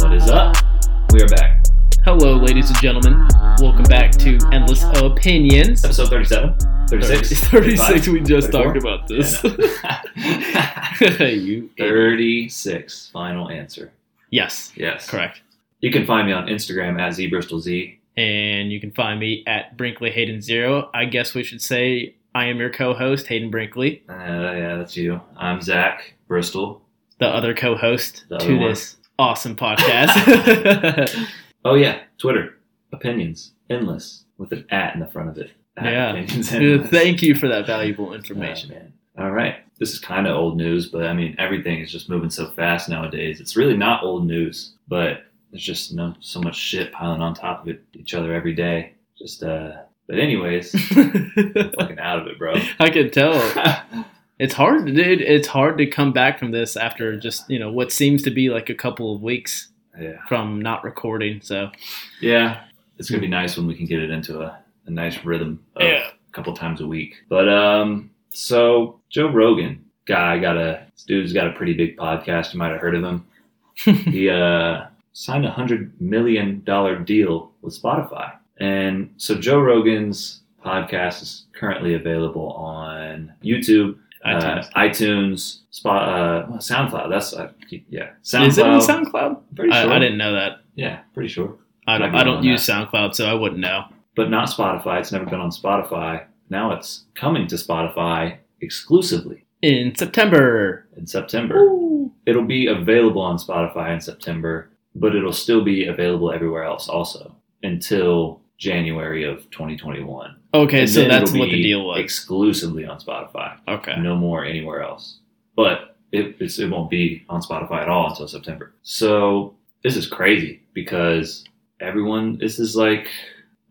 What is up? We are back. Hello, ladies and gentlemen. Welcome back to Endless Opinions. Episode 37? 36? 36, we just 34? talked about this. Yeah, you 36. Final answer. Yes, Yes. correct. You can find me on Instagram at zbristolz. And you can find me at Brinkley Hayden Zero. I guess we should say I am your co-host, Hayden Brinkley, Uh, yeah, that's you. I'm Zach Bristol. the other co-host The to this awesome podcast. Oh, yeah. Twitter. Opinions. Endless. With an at in the front of it. At Yeah. Thank you for that valuable information. Oh, man. All right. This is kind of old news, but I mean, everything is just moving so fast nowadays. It's really not old news, but there's just no so much shit piling on top of it, each other every day. Just uh. But anyways, fucking out of it, bro. I can tell. It's hard, dude. It's hard to come back from this after just you know what seems to be like a couple of weeks yeah. from not recording. So Yeah. It's gonna be nice when we can get it into a, a nice rhythm of Yeah. a couple times a week. But um, so Joe Rogan guy got a this dude's got a pretty big podcast. You might have heard of him. he uh, signed a hundred million dollar deal with Spotify, and so Joe Rogan's podcast is currently available on YouTube, iTunes. uh, iTunes, Spot, uh, SoundCloud. That's uh, yeah, SoundCloud. Is it on SoundCloud? Pretty sure. I, I didn't know that. Yeah, pretty sure. I don't. I don't on use SoundCloud, so I wouldn't know. But not Spotify. It's never been on Spotify. Now it's coming to Spotify exclusively In September. in September. It'll be available on Spotify in September, but it'll still be available everywhere else also until January of 2021. Okay, And so that's what the deal was. Exclusively on Spotify. okay. No more anywhere else. But it, it's, it won't be on Spotify at all until September. So this is crazy because everyone, this is like,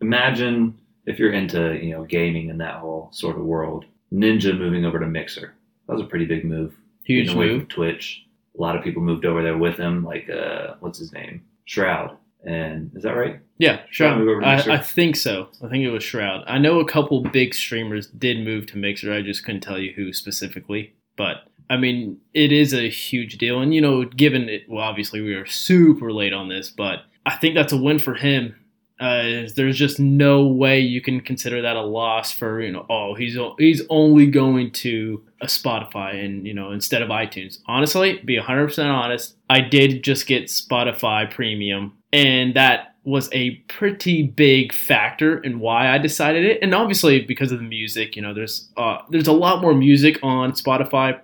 imagine if you're into, you know, gaming and that whole sort of world. Ninja moving over to Mixer. That was a pretty big move. Huge move. Twitch. A lot of people moved over there with him, like, uh, what's his name? Shroud. And is that right? Yeah, Shroud move over Shroud. to I, I think so. I think it was Shroud. I know a couple big streamers did move to Mixer. I just couldn't tell you who specifically. But I mean, it is a huge deal. And you know, given it, well, obviously we are super late on this, but I think that's a win for him. Uh, there's just no way you can consider that a loss for you know. Oh, he's he's only going to a Spotify and you know instead of iTunes. Honestly, be 100 percent honest, I did just get Spotify Premium, and that was a pretty big factor in why I decided it. And obviously because of the music, you know, there's uh, there's a lot more music on Spotify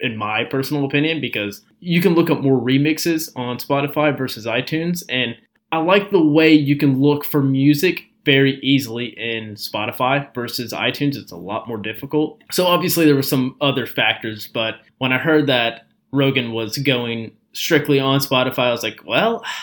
in my personal opinion, because you can look up more remixes on Spotify versus iTunes. And I like the way you can look for music very easily in Spotify versus iTunes. It's a lot more difficult. So obviously there were some other factors, but when I heard that Rogan was going strictly on Spotify, I was like, well,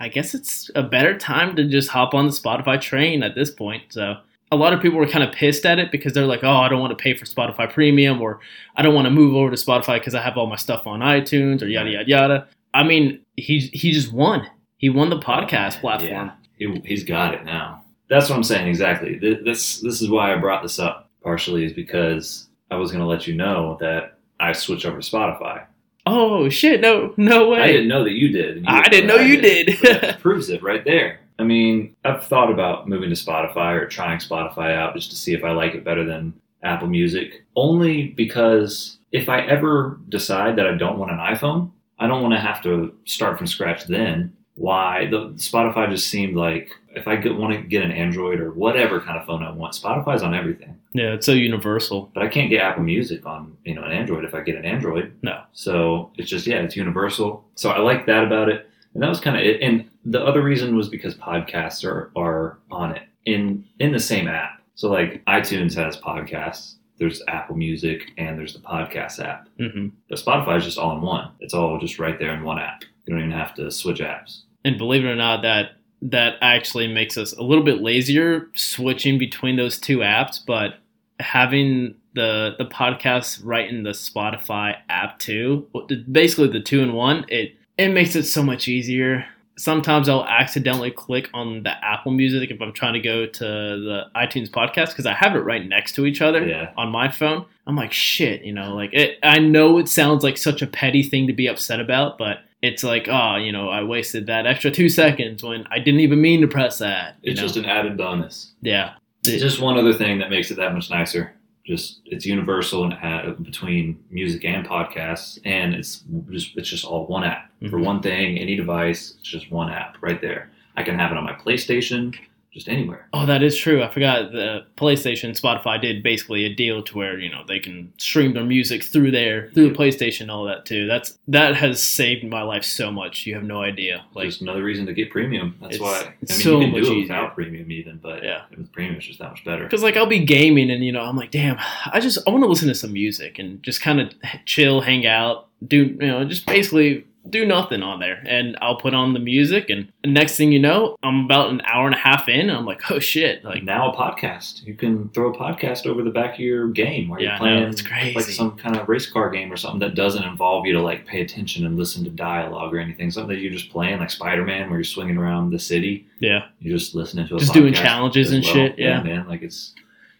I guess it's a better time to just hop on the Spotify train at this point. So a lot of people were kind of pissed at it because they're like, oh, I don't want to pay for Spotify Premium or I don't want to move over to Spotify because I have all my stuff on iTunes or yada yada yada. I mean, he he just won. He won the podcast platform. Yeah, he, he's got it now. That's what I'm saying exactly. This this is why I brought this up. Partially is because I was going to let you know that I switched over to Spotify. Oh shit! No, no way. I didn't know that you did. you I didn't know you did. That proves it right there. I mean, I've thought about moving to Spotify or trying Spotify out just to see if I like it better than Apple Music. Only because if I ever decide that I don't want an iPhone, I don't want to have to start from scratch then. Why? The Spotify just seemed like if I want to get an Android or whatever kind of phone I want, Spotify's on everything. Yeah, it's so universal. But I can't get Apple Music on you know an Android if I get an Android. No. So it's just yeah, it's universal. So I like that about it, and that was kind of it. And the other reason was because podcasts are are on it in in the same app. So like iTunes has podcasts. There's Apple Music and there's the podcast app. hmm But Spotify is just all in one. It's all just right there in one app. You don't even have to switch apps. And believe it or not, that that actually makes us a little bit lazier switching between those two apps. But having the the podcast right in the Spotify app too, basically the two in one, it it makes it so much easier. sometimes I'll accidentally click on the Apple Music if I'm trying to go to the iTunes podcast because I have it right next to each other Yeah. on my phone. I'm like, shit, you know, like it, I know it sounds like such a petty thing to be upset about, but it's like, oh, you know, I wasted that extra two seconds when I didn't even mean to press that. It's know? just an added bonus. yeah, It's just one other thing that makes it that much nicer. Just it's universal and between music and podcasts, and it's just it's just all one app for Mhm. one thing. Any device, it's just one app right there. I can have it on my PlayStation, just anywhere. Oh, that is true. I forgot the PlayStation, Spotify did basically a deal to where you know they can stream their music through there, through the PlayStation, all that too. That's that has saved my life so much. You have no idea. Like, just another reason to get premium. That's It's- why. I mean, it's you can do it easier. without premium even, but Yeah. with premium, it's just that much better. because like I'll be gaming and you know I'm like, damn, I just I want to listen to some music and just kind of chill, hang out, do you know, just basically do nothing on there, and I'll put on the music, and next thing you know, I'm about an hour and a half in, and I'm like, oh shit, like. Now, a podcast. You can throw a podcast over the back of your game while Yeah, you're playing it's crazy. like some kind of race car game or something that doesn't involve you to like pay attention and listen to dialogue or anything. Something that you're just playing, like Spider Man, where you're swinging around the city. Yeah, You're just listening to a Just doing challenges and well. shit, yeah. man. Like it's,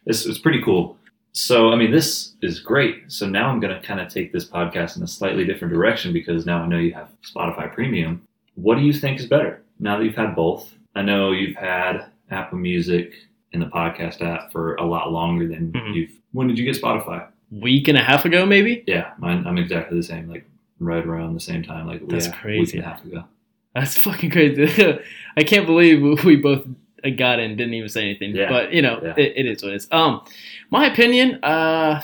it's it's pretty cool. So I mean, this is great. So now I'm gonna kind of take this podcast in a slightly different direction because now I know you have Spotify Premium. What do you think is better now that you've had both? I know you've had Apple Music and the podcast app for a lot longer than Mhm. you've. When did you get Spotify? week and a half ago maybe. Yeah, mine. I'm exactly the same. Like right around the same time. Like That's yeah, week and a half ago. That's fucking crazy. I can't believe we both got in, didn't even say anything. Yeah. But you know, Yeah. it, it is what it is. Um, my opinion, uh,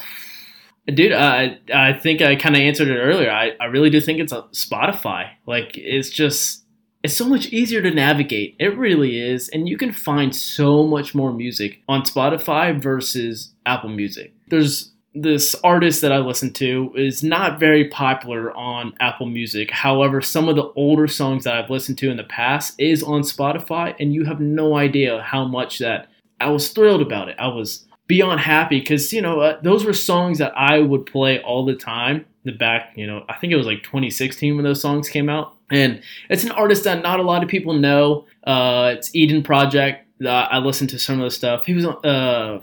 dude, I I think I kind of answered it earlier. I I really do think it's a Spotify. Like it's just it's so much easier to navigate. It really is, and you can find so much more music on Spotify versus Apple Music. There's this artist that I listen to is not very popular on Apple Music. However, some of the older songs that I've listened to in the past is on Spotify, and you have no idea how much that I was thrilled about it. I was beyond happy because you know uh, those were songs that I would play all the time. The back, you know, I think it was like 2016 when those songs came out, and it's an artist that not a lot of people know. Uh, it's Eden Project. Uh, I listened to some of the stuff. He was on uh,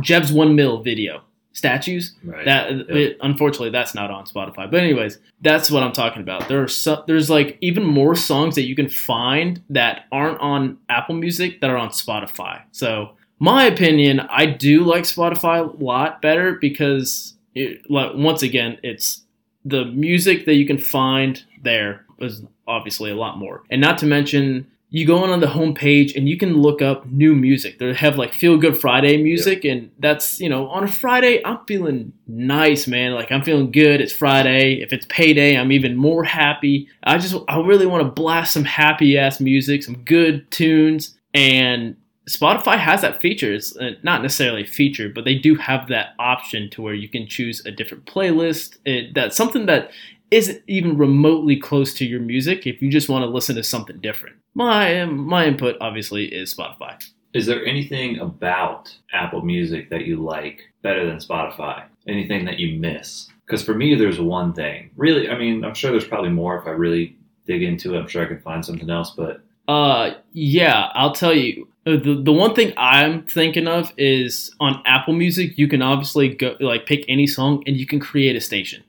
Jeb's One Mill video statues. Right. That uh, it, unfortunately that's not on Spotify. But anyways, that's what I'm talking about. There are so, there's like even more songs that you can find that aren't on Apple Music that are on Spotify. So my opinion, I do like Spotify a lot better because it, like once again, it's the music that you can find there is obviously a lot more, and not to mention. You go on, on the homepage and you can look up new music. They have like Feel Good Friday music, and that's you know on a Friday I'm feeling nice, man. Like I'm feeling good. It's Friday. If it's payday, I'm even more happy. I just I really want to blast some happy ass music, some good tunes, and Spotify has that feature. It's uh, not necessarily a feature, but they do have that option to where you can choose a different playlist. It, that's something that isn't even remotely close to your music if you just want to listen to something different. My my input obviously is Spotify. Is there anything about Apple Music that you like better than Spotify? Anything that you miss? Because for me, there's one thing. Really, I mean, I'm sure there's probably more if I really dig into it. I'm sure I can find something else, but Uh, yeah, I'll tell you. Uh, The, the one thing I'm thinking of is on Apple Music, you can obviously go like pick any song and you can create a station.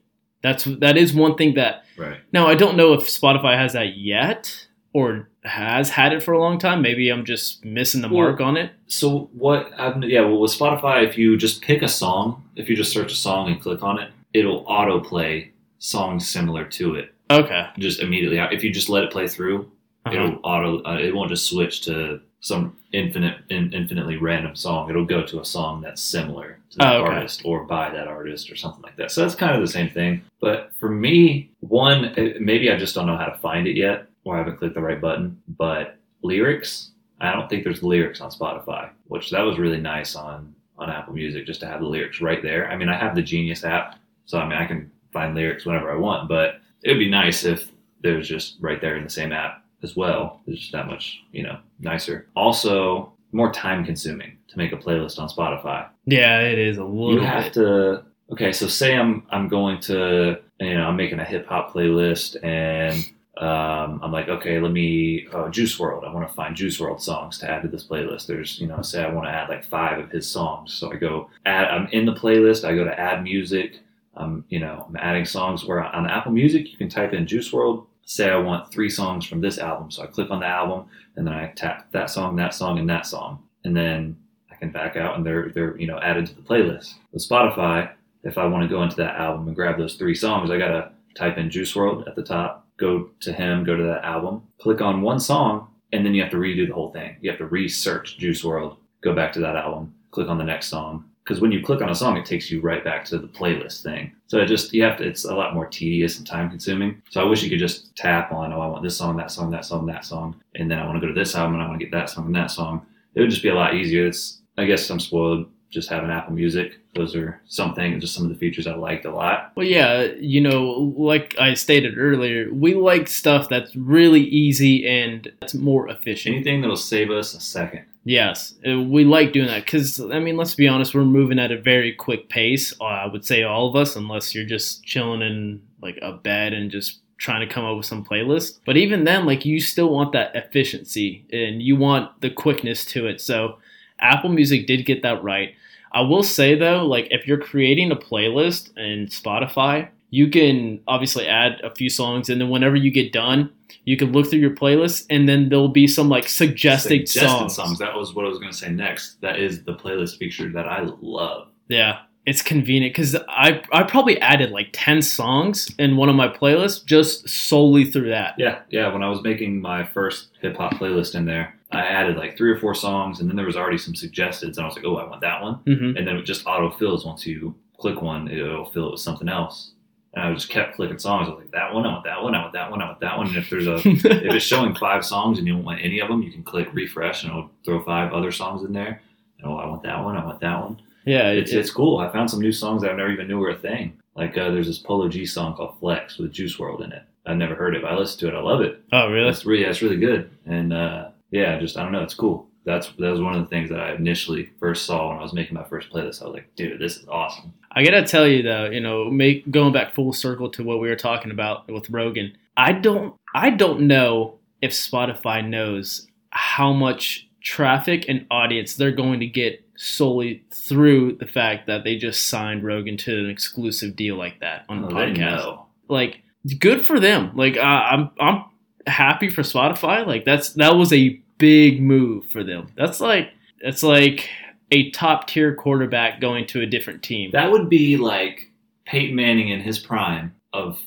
That's that is one thing that right. now I don't know if Spotify has that yet or has had it for a long time. Maybe I'm just missing the Well- mark on it. So what? I've, yeah, well, with Spotify, if you just pick a song, if you just search a song and click on it, it'll autoplay songs similar to it Okay. just immediately. If you just let it play through, Uh-huh. it'll auto. Uh, it won't just switch to some infinite, in, infinitely random song. It'll go to a song that's similar to that Oh, okay. artist or by that artist or something like that. So that's kind of the same thing. But for me, one, uh, maybe I just don't know how to find it yet, or I haven't clicked the right button. But lyrics, I don't think there's lyrics on Spotify, which that was really nice on on Apple Music just to have the lyrics right there. I mean, I have the Genius app, so I mean I can find lyrics whenever I want, but it would be nice if there's just right there in the same app as well. It's just that much, you know, nicer. Also, more time consuming to make a playlist on Spotify. Yeah, it is a little You have bit. to okay, so say I'm I'm going to you know, I'm making a hip hop playlist and um, I'm like, okay, let me uh, Juice WRLD. I want to find Juice WRLD songs to add to this playlist. There's, you know, say I want to add like five of his songs, so I go add. I'm in the playlist. I go to add music. Um, you know, I'm adding songs where on Apple Music you can type in Juice WRLD. Say I want three songs from this album, so I click on the album and then I tap that song, that song, and that song, and then I can back out and they're they're you know added to the playlist. With Spotify, if I want to go into that album and grab those three songs, I gotta type in Juice WRLD at the top go to him, go to that album, click on one song, and then you have to redo the whole thing. You have to research Juice WRLD, go back to that album, click on the next song. Because when you click on a song, it takes you right back to the playlist thing. So it just you have to. It's a lot more tedious and time consuming. So I wish you could just tap on, oh, I want this song, that song, that song, that song, and then I want to go to this album and I want to get that song and that song. It would just be a lot easier. It's I guess I'm spoiled just having Apple Music. Those are something, just some of the features I liked a lot. Well, yeah, you know, like I stated earlier, we like stuff that's really easy and that's more efficient. Anything that'll save us a second. Yes, uh, we like doing that because I mean, let's be honest, we're moving at a very quick pace. Uh, I would say all of us, unless you're just chilling in like a bed and just trying to come up with some playlist. But even then, like you still want that efficiency and you want the quickness to it. So Apple Music did get that right. I will say though, like if you're creating a playlist in Spotify, you can obviously add a few songs, and then whenever you get done, you can look through your playlist, and then there'll be some like suggested, Suggested songs. songs. That was what I was going to say next. That is the playlist feature that I love. Yeah, it's convenient because I I probably added like ten songs in one of my playlists just solely through that. Yeah, yeah. When I was making my first hip hop playlist in there, I added like three or four songs, and then there was already some suggested, and I was like, oh, I want that one. hmm And then it just auto fills once you click one, it'll fill it with something else. And I just kept clicking songs. I was like, that one, I want that one, I want that one, I want that one. And if there's a if it's showing five songs and you don't want any of them, you can click refresh and it'll throw five other songs in there. And, oh, I want that one, I want that one. yeah, It's it- it's cool. I found some new songs that I never even knew were a thing. Like uh, there's this Polo G song called Flex with Juice WRLD in it. I've never heard it, but I listened to it. I love it. oh really? That's really that's really good. And uh, yeah, just I don't know, it's cool. That's that was one of the things that I initially first saw when I was making my first playlist. I was like, dude, this is awesome. I gotta tell you though, you know, make going back full circle to what we were talking about with Rogan. I don't, I don't know if Spotify knows how much traffic and audience they're going to get solely through the fact that they just signed Rogan to an exclusive deal like that on oh, the Oh, podcast. Like, good for them. Like, I I'm, I'm happy for Spotify. Like, that's that was a big move for them. That's like, it's like a top tier quarterback going to a different team. That would be like Peyton Manning in his prime of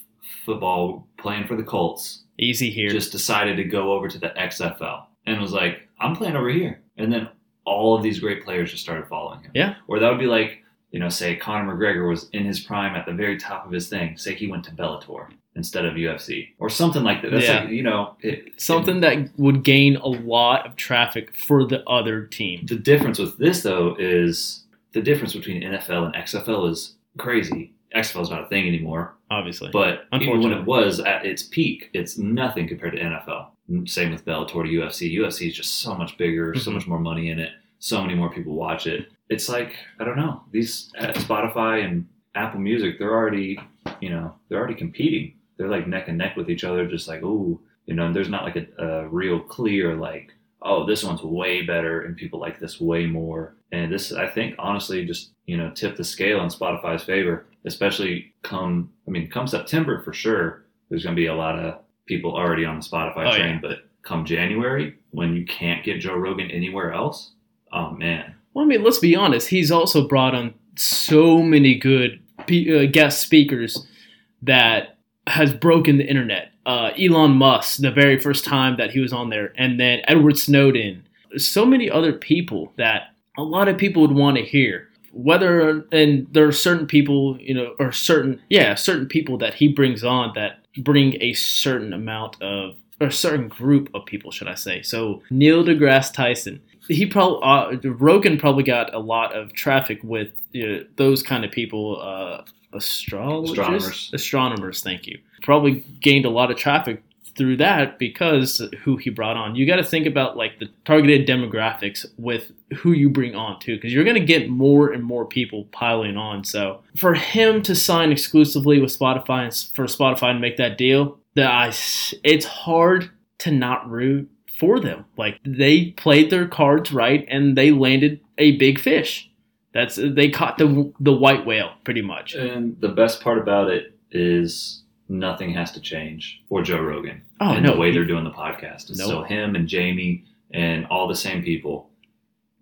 football playing for the Colts Easy here. just decided to go over to the XFL and was like, I'm playing over here. And then all of these great players just started following him. Yeah. Or that would be like, you know, say Conor McGregor was in his prime at the very top of his thing. Say he went to Bellator instead of UFC or something like that. That's Yeah. like, you know, it, Something that would gain a lot of traffic for the other team. The difference with this though is the difference between NFL and XFL is crazy. XFL is not a thing anymore, Obviously, but even when it was at its peak, it's nothing compared to NFL. Same with Bellator to UFC. UFC is just so much bigger, so Mhm. much more money in it, so many more people watch it. It's like I don't know these at Spotify and Apple Music. They're already, you know, they're already competing. They're like neck and neck with each other. Just like ooh, you know, And there's not like a, a real clear like oh, this one's way better and people like this way more. And this, I think, honestly, just, you know, tip the scale in Spotify's favor, especially come, I mean, come September for sure. There's going to be a lot of people already on the Spotify Oh, train, yeah. but come January, when you can't get Joe Rogan anywhere else, oh man. well, I mean, let's be honest. He's also brought on so many good uh, guest speakers that has broken the internet. Uh, Elon Musk, the very first time that he was on there, and then Edward Snowden. So many other people that a lot of people would want to hear. Whether and there are certain people, you know, or certain yeah, certain people that he brings on that bring a certain amount of or a certain group of people, should I say? So Neil deGrasse Tyson, he probably uh, Rogan probably got a lot of traffic with you know, those kind of people. Uh, astrologists, Astronomers. astronomers. Thank you. Probably gained a lot of traffic through that because who he brought on. You got to think about like the targeted demographics with who you bring on too, because you're going to get more and more people piling on. So for him to sign exclusively with Spotify and for Spotify to make that deal, The I it's hard to not root for them. Like they played their cards right and they landed a big fish. That's they caught the the white whale pretty much. And the best part about it is nothing has to change for Joe Rogan. Oh and no, the way he- they're doing the podcast. It's No. still him and Jamie and all the same people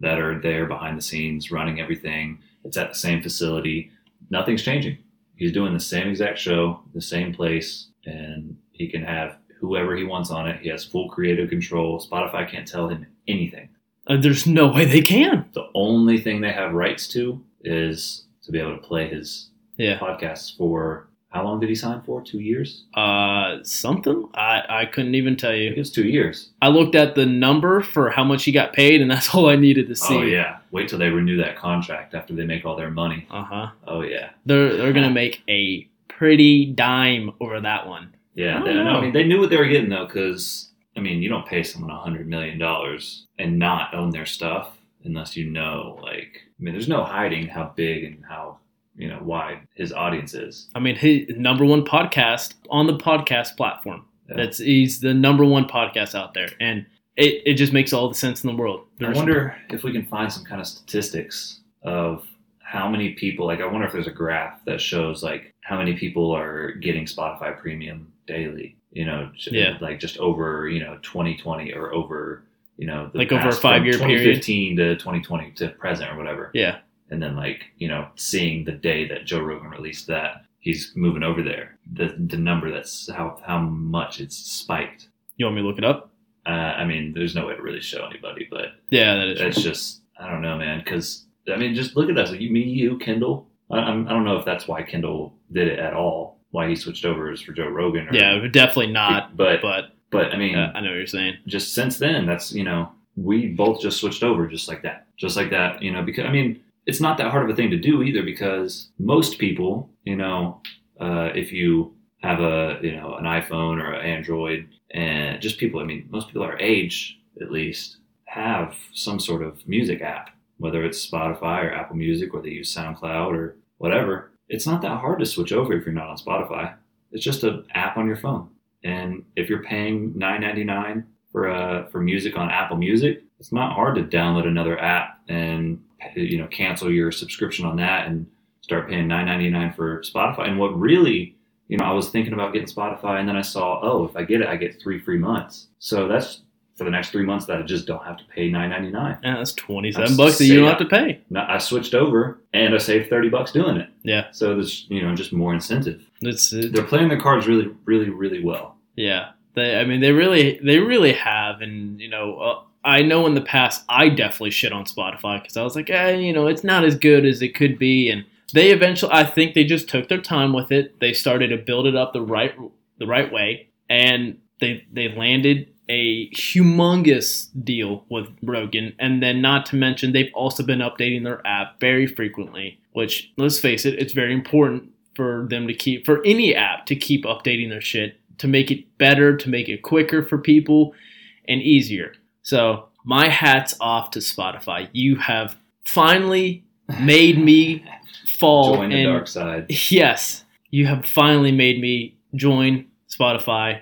that are there behind the scenes running everything. It's at the same facility. Nothing's changing. He's doing the same exact show, the same place, and he can have whoever he wants on it. He has full creative control. Spotify can't tell him anything. Uh, there's no way they can. The only thing they have rights to is to be able to play his Yeah. podcasts for how long did he sign for? Two years? Uh, something I I couldn't even tell you. it was two years. I looked at the number for how much he got paid, and that's all I needed to see. Oh yeah. Wait till they renew that contract after they make all their money. Uh huh. Oh yeah. They're they're gonna make a pretty dime over that one. Yeah. I They, don't no, know. I mean, they knew what they were getting though, because I mean, you don't pay someone a hundred million dollars and not own their stuff unless you know, like, I mean, there's no hiding how big and how you know wide his audience is. I mean, his number one podcast on the podcast platform. Yeah. That's he's the number one podcast out there, and it, it just makes all the sense in the world. I There's- wonder if we can find some kind of statistics of how many people like I wonder if there's a graph that shows like how many people are getting Spotify premium daily, you know, Yeah. like just over, you know, 2020 or over, you know, the Like over a five-year period? 2015 to 2020 to present or whatever. Yeah, And then like, you know, seeing the day that Joe Rogan released that, he's moving over there. The the number that's how how much it's spiked. you want me to look it up? Uh, I mean, there's no way to really show anybody, but Yeah, that is. it's just I don't know, man. Because I mean, just look at us. You, me, you, Kendall. I, I don't know if that's why Kendall did it at all. Why he switched over is for Joe Rogan. Or, yeah, definitely not. But But but I mean, uh, I know what you're saying. just since then, that's you know, we both just switched over just like that, just like that. You know, because I mean, it's not that hard of a thing to do either. Because most people, you know, uh, if you have a you know an iPhone or an Android, and just people, I mean, most people our age at least have some sort of music app, whether it's Spotify or Apple Music, or they use SoundCloud or whatever. It's not that hard to switch over if you're not on Spotify. It's just an app on your phone. And if you're paying nine ninety nine for uh, for music on Apple Music, it's not hard to download another app and you know cancel your subscription on that and start paying nine ninety nine for Spotify. And what really, you know, I was thinking about getting Spotify, and then I saw, oh, if I get it, I get three free months. So that's for the next three months that I just don't have to pay nine ninety nine. Yeah, that's twenty seven bucks that you don't have to pay. I switched over and I saved thirty bucks doing it. Yeah. So there's you know just more incentive. It's, it's They're playing their cards really, really, really well. Yeah, they. I mean, they really, they really have, and you know, uh, I know in the past I definitely shit on Spotify because I was like, eh, you know, it's not as good as it could be, and they eventually, I think they just took their time with it. They started to build it up the right, the right way, and they they landed a humongous deal with Rogan, and then not to mention they've also been updating their app very frequently. Which, let's face it, it's very important for them to keep for any app to keep updating their shit to make it better, to make it quicker for people and easier. So, my hat's off to Spotify. You have finally made me fall Join the and dark side. yes, you have finally made me join Spotify.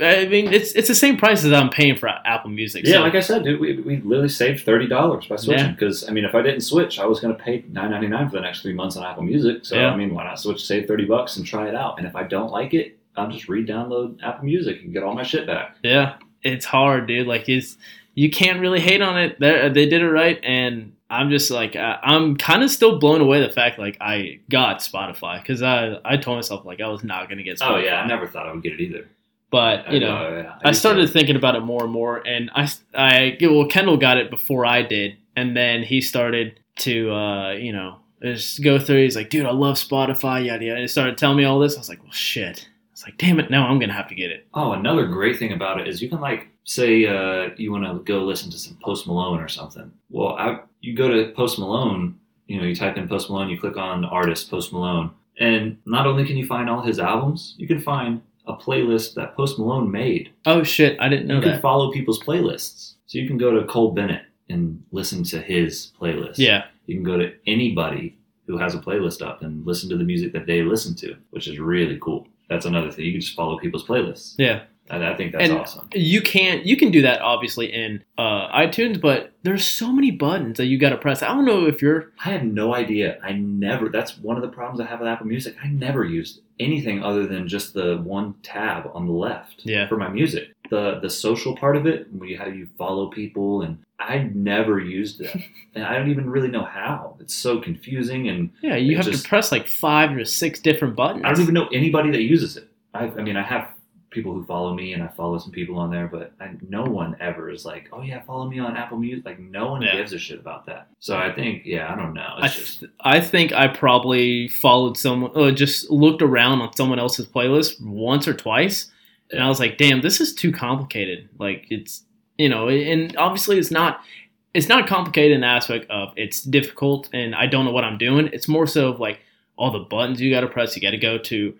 I mean, it's it's the same price as I'm paying for Apple Music. Yeah, so- like I said, dude, we, we literally saved thirty dollars by switching. Yeah. Because I mean, if I didn't switch, I was going to pay nine ninety nine for the next three months on Apple Music. So Yeah. I mean, why not switch, save thirty bucks, and try it out? And if I don't like it, I'll just re-download Apple Music and get all my shit back. Yeah, it's hard, dude. Like, it's you can't really hate on it. They they did it right, and I'm just like uh, I'm kind of still blown away the fact like I got Spotify because I I told myself like I was not gonna get Spotify. Oh yeah, I never thought I would get it either. But you know. I, yeah, I started to- thinking about it more and more, and I, I well, Kendall got it before I did, and then he started to, uh, you know, just go through. He's like, "Dude, I love Spotify, yada yada." And he started telling me all this. I was like, "Well, shit." I was like, "Damn it! Now I'm gonna have to get it." Oh, another great thing about it is you can like say uh, you want to go listen to some Post Malone or something. Well, I, you go to Post Malone, you know, you type in Post Malone, you click on artist Post Malone, and not only can you find all his albums, you can find a playlist that Post Malone made. Oh shit! I didn't know you can follow people's playlists, so you can go to Cole Bennett and listen to his playlist. Yeah, you can go to anybody who has a playlist up and listen to the music that they listen to, which is really cool. that's another thing. You can just follow people's playlists. Yeah. And I think that's And- awesome. You can't you can do that obviously in uh, iTunes, but there's so many buttons that you got to press. I don't know if you're I have no idea. I never. That's one of the problems I have with Apple Music. I never used anything other than just the one tab on the left Yeah. for my music. The the social part of it, how you follow people, and I never used that, and I don't even really know how. It's so confusing, and yeah, you have just- to press like five or six different buttons. I don't even know anybody that uses it. I, I mean, I have people who follow me, and I follow some people on there, but I, no one ever is like, "Oh yeah, follow me on Apple Music." Like, no one Yeah. gives a shit about that. So I think, yeah, I don't know. I, It's just I think I probably followed someone, uh, just looked around on someone else's playlist once or twice, and I was like, "Damn, this is too complicated." Like it's, you know, and obviously it's not, it's not complicated in the aspect of it's difficult and I don't know what I'm doing. It's more so of like all the buttons you got to press. You got to go to,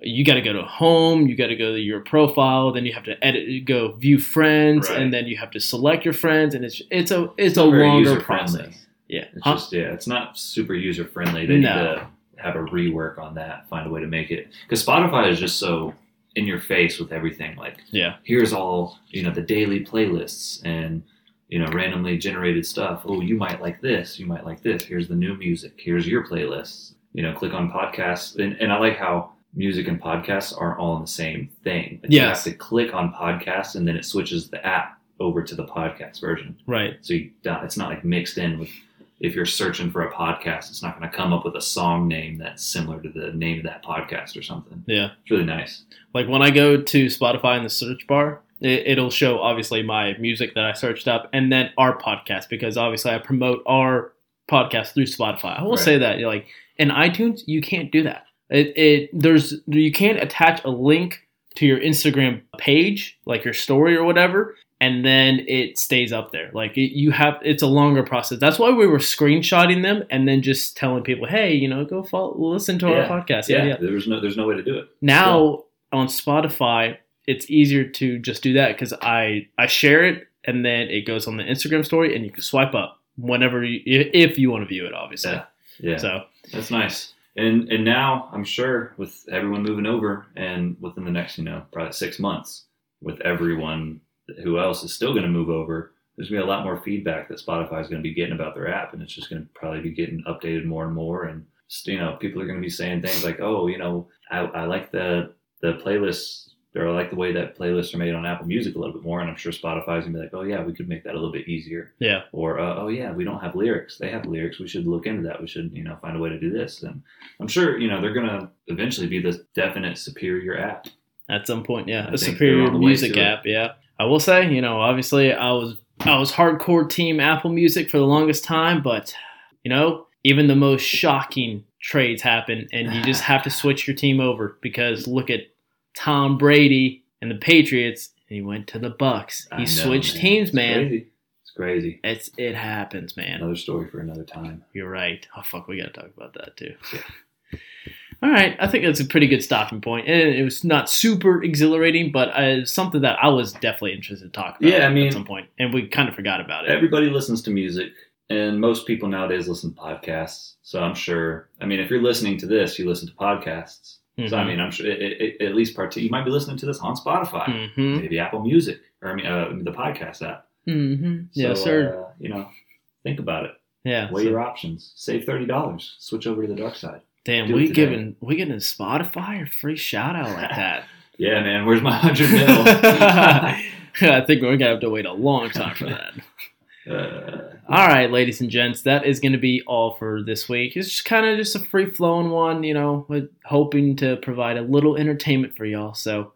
you got to go to home. You got to go to your profile. Then you have to edit, go view friends, Right. and then you have to select your friends, and it's it's a it's a not very longer process. Yeah. It's Huh? just yeah, it's not super user friendly. They No. need to have a rework on that, find a way to make it because Spotify is just so in your face with everything. Like Yeah. here's all you know the daily playlists and you know randomly generated stuff. Oh, you might like this. You might like this. Here's the new music. Here's your playlists. You know, click on podcasts, and, and I like how music and podcasts aren't all in the same thing. Like Yes. You have to click on podcasts, and then it switches the app over to the podcast version. Right. So you it's not like mixed in with if you're searching for a podcast, it's not going to come up with a song name that's similar to the name of that podcast or something. Yeah. It's really nice. Like when I go to Spotify in the search bar, it, it'll show obviously my music that I searched up and then our podcast because obviously I promote our podcast through Spotify. I will Right. say that you're like in iTunes, you can't do that. It, it there's you can't attach a link to your Instagram page, like your story or whatever, and then it stays up there. Like it, you have, it's a longer process. That's why we were screenshotting them and then just telling people, hey, you know, go follow, listen to Yeah. our podcast. Yeah, yeah. there's no there's no way to do it. Now on Spotify, it's easier to just do that because I I share it and then it goes on the Instagram story and you can swipe up whenever you, if you want to view it, obviously. Yeah. Yeah, So that's nice. And and now I'm sure with everyone moving over and within the next you know probably six months, with everyone who else is still going to move over, there's going to be a lot more feedback that Spotify is going to be getting about their app, and it's just going to probably be getting updated more and more. And you know, people are going to be saying things like, "Oh, you know, I, I like the the playlists." Or I like the way that playlists are made on Apple Music a little bit more, and I'm sure Spotify's gonna be like, "Oh yeah, we could make that a little bit easier." yeah, or uh, oh yeah we don't have lyrics they have lyrics we should look into that we should you know find a way to do this and i'm sure you know they're gonna eventually be this definite superior app at some point, yeah, I a superior the music to it. app. Yeah, I will say, you know, obviously I was I was hardcore team Apple Music for the longest time, but you know, even the most shocking trades happen, and you just have to switch your team over because look at Tom Brady and the Patriots, and he went to the Bucs. He know, switched teams, it's man. crazy. it's crazy It's it happens, man. another story for another time You're right. Oh fuck, we gotta talk about that too. Yeah. All right, I think that's a pretty good stopping point. point, and it was not super exhilarating, but uh, something that I was definitely interested to talk about. Yeah, I mean- at some point, and we kind of forgot about it. everybody listens to music and most people nowadays listen to podcasts so i'm sure i mean if you're listening to this you listen to podcasts so i Mhm. mean i'm sure it, it, at least part two you might be listening to this on spotify Mhm. maybe apple music or i mean uh, the podcast app Mhm. so, Yes, sir. uh, you know think about it yeah. Weigh so- your options. Save thirty dollars. Switch over to the dark side. damn, do we giving we getting a Spotify or free shout out like that. Yeah, man. Where's my hundred mil? I think we're gonna have to wait a long time for that. uh, All right, ladies and gents, that is going to be all for this week. It's just kind of just a free flowing one, you know, with hoping to provide a little entertainment for y'all. So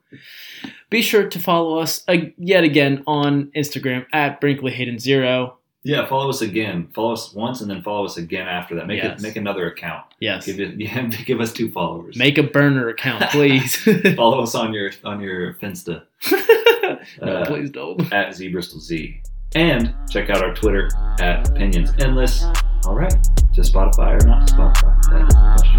be sure to follow us uh, yet again on Instagram at Brinkley Hayden Zero. yeah. Follow us again. Follow us once, and then follow us again after that. Make Yes. it. Make another account. Yes, Give it. Yeah, give us two followers. make a burner account, please. follow us on your on your Finsta no, Uh, please don't. at Z Bristol Z, and check out our Twitter at Opinions Endless. All right, to Spotify or not to Spotify? That is the question.